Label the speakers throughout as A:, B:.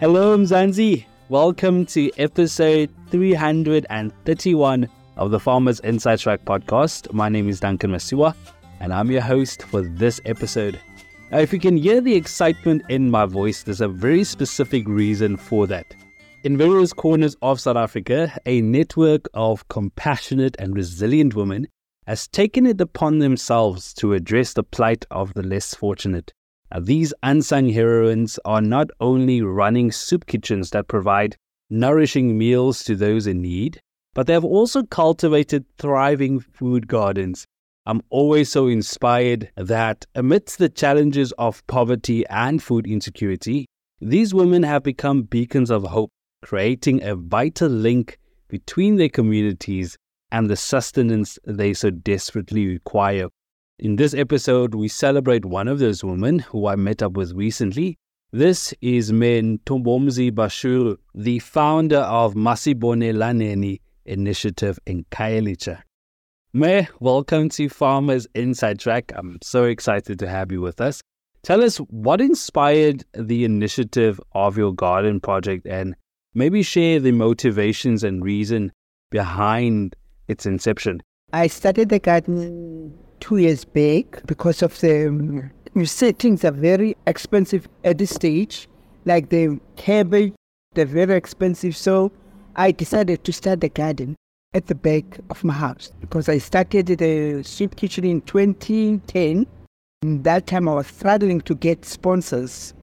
A: Hello, Mzansi. Welcome to episode 331 of the Farmers Inside Track podcast. My name is Duncan Masiwa, and I'm your host for this episode. Now, if you can hear the excitement in my voice, there's a very specific reason for that. In various corners of South Africa, a network of compassionate and resilient women has taken it upon themselves to address the plight of the less fortunate. Now, these unsung heroines are not only running soup kitchens that provide nourishing meals to those in need, but they have also cultivated thriving food gardens. I'm always so inspired that amidst the challenges of poverty and food insecurity, these women have become beacons of hope, creating a vital link between their communities and the sustenance they so desperately require. In this episode, we celebrate one of those women who I met up with recently. This is Mme Ntombomzi Bashuru, the founder of Masibonelaneni initiative in Khayelitsha. May, welcome to Farmers Inside Track. I'm so excited to have you with us. Tell us what inspired the initiative of your garden project and maybe share the motivations and reason behind its inception.
B: I started the garden two years back because of the, um, you see, things are very expensive at this stage, like the cabbage, they're very expensive. So I decided to start the garden at the back of my house because I started the soup kitchen in 2010. And that time I was struggling to get sponsors.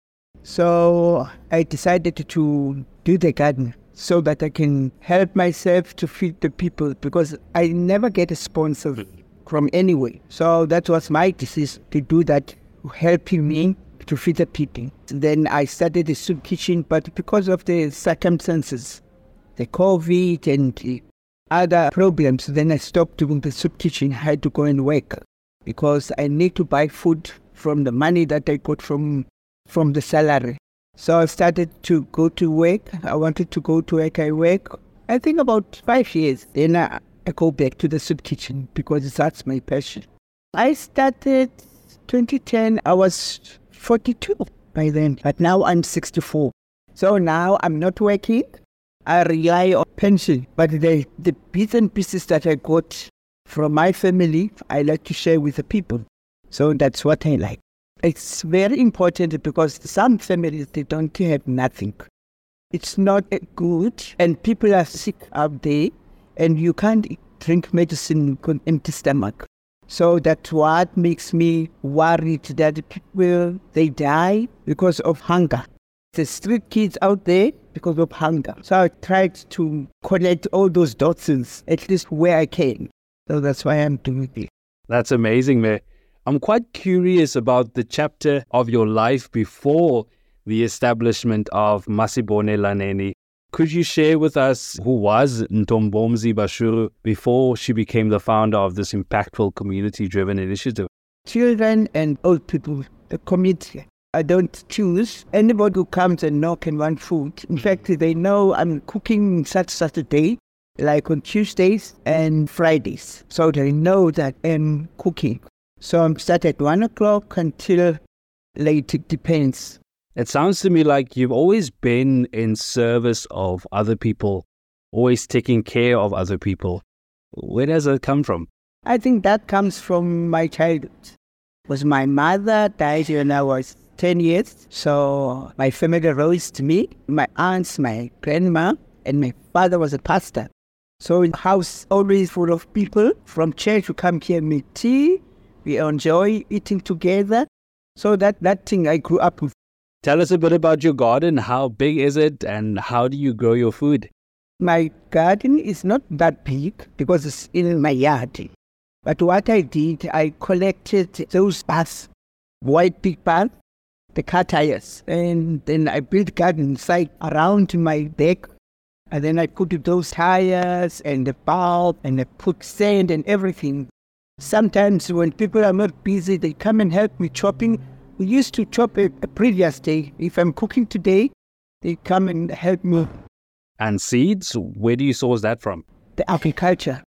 B: So I decided to do the garden so that I can help myself to feed the people because I never get a sponsor from anywhere. So that was my decision to do that, helping me to feed the people. Then I started the soup kitchen, but because of the circumstances, the COVID and other problems, then I stopped doing the soup kitchen. I had to go and work because I need to buy food from the money that I got from from the salary. So I started to go to work. I wanted to go to work. I work, I think about five years. Then I, I go back to the soup kitchen because that's my passion. I started 2010. I was 42 by then, but now I'm 64. So now I'm not working. I rely on pension, but the, the bits and pieces that I got from my family, I like to share with the people. So that's what I like. It's very important because some families, they don't have nothing. It's not good, and people are sick out there, and you can't drink medicine on empty stomach. So that's what makes me worried that people, they die because of hunger. The street kids out there, because of hunger. So I tried to collect all those dots, at least where I can. So that's why I'm doing it.
A: That's amazing, man. I'm quite curious about the chapter of your life before the establishment of Masibonelaneni. Could you share with us who was Ntombomzi Bashuru before she became the founder of this impactful community driven initiative?
B: Children and old people, the community. I don't choose anybody who comes and knock and want food. In fact, they know I'm cooking such such a day, like on Tuesdays and Fridays. So they know that I'm cooking. So I'm start at one o'clock until late. It depends.
A: It sounds to me like you've always been in service of other people, always taking care of other people. Where does it come from?
B: I think that comes from my childhood. Was my mother died when I was 10 years. So my family raised me, my aunts, my grandma, and my father was a pastor. So in house always full of people from church who come here make tea. We enjoy eating together. So that, that thing I grew up with.
A: Tell us a bit about your garden. How big is it and how do you grow your food?
B: My garden is not that big because it's in my yard. But what I did, I collected those baths, white big baths, the car tires. And then I built garden site around my back. And then I put those tires and the bulb and I put sand and everything. Sometimes when people are not busy, they come and help me chopping. We used to chop a, a previous day. If I'm cooking today, they come and help me.
A: And seeds, where do you source that from?
B: The agriculture.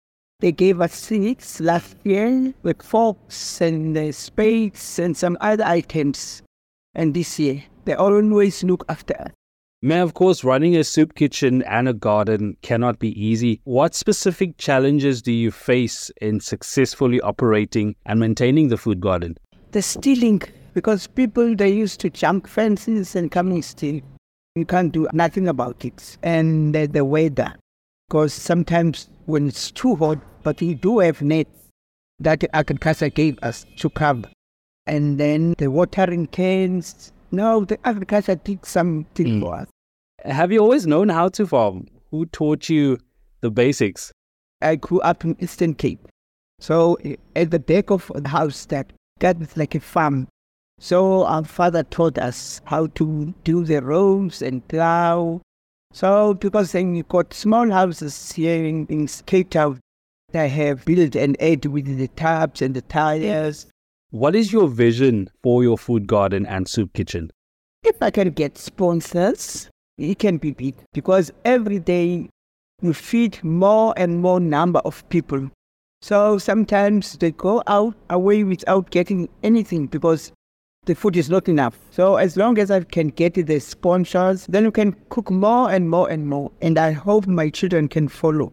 B: They gave us seeds last year with forks and uh, spades and some other items. And this year, they always look after us.
A: May, of course, running a soup kitchen and a garden cannot be easy. What specific challenges do you face in successfully operating and maintaining the food garden?
B: The stealing, because people they used to jump fences and come and steal. You can't do nothing about it. And the, the weather, because sometimes when it's too hot, but we do have nets that agriculture gave us to cover. And then the watering cans. No, the agriculture did something mm. for us.
A: Have you always known how to farm? Who taught you the basics?
B: I grew up in Eastern Cape. So at the back of the house that got like a farm. So our father taught us how to do the rows and plow. So because then you got small houses here in, in Cape Town, they have built and add with the taps and the tires.
A: What is your vision for your food garden and soup kitchen?
B: If I can get sponsors, it can be big because every day we feed more and more number of people. So sometimes they go out away without getting anything because the food is not enough. So as long as I can get the sponsors, then we can cook more and more and more. And I hope my children can follow.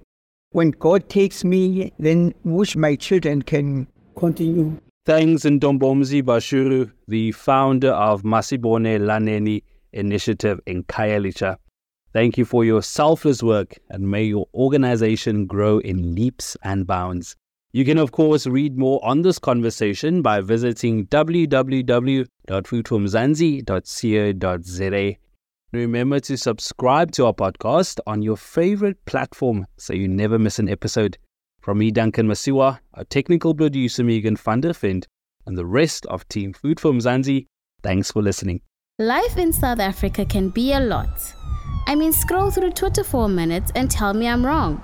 B: When God takes me, then wish my children can continue.
A: Thanks, Ntombomzi Bashuru, the founder of Masibonelaneni initiative in Khayelitsha. Thank you for your selfless work and may your organization grow in leaps and bounds. You can, of course, read more on this conversation by visiting www.foodformzansi.co.za. Remember to subscribe to our podcast on your favorite platform so you never miss an episode. From me, Duncan Masiwa, our technical producer, Megan Funderfind, and the rest of Team Food for Mzansi, thanks for listening.
C: Life in South Africa can be a lot. I mean, scroll through Twitter for a minute and tell me I'm wrong.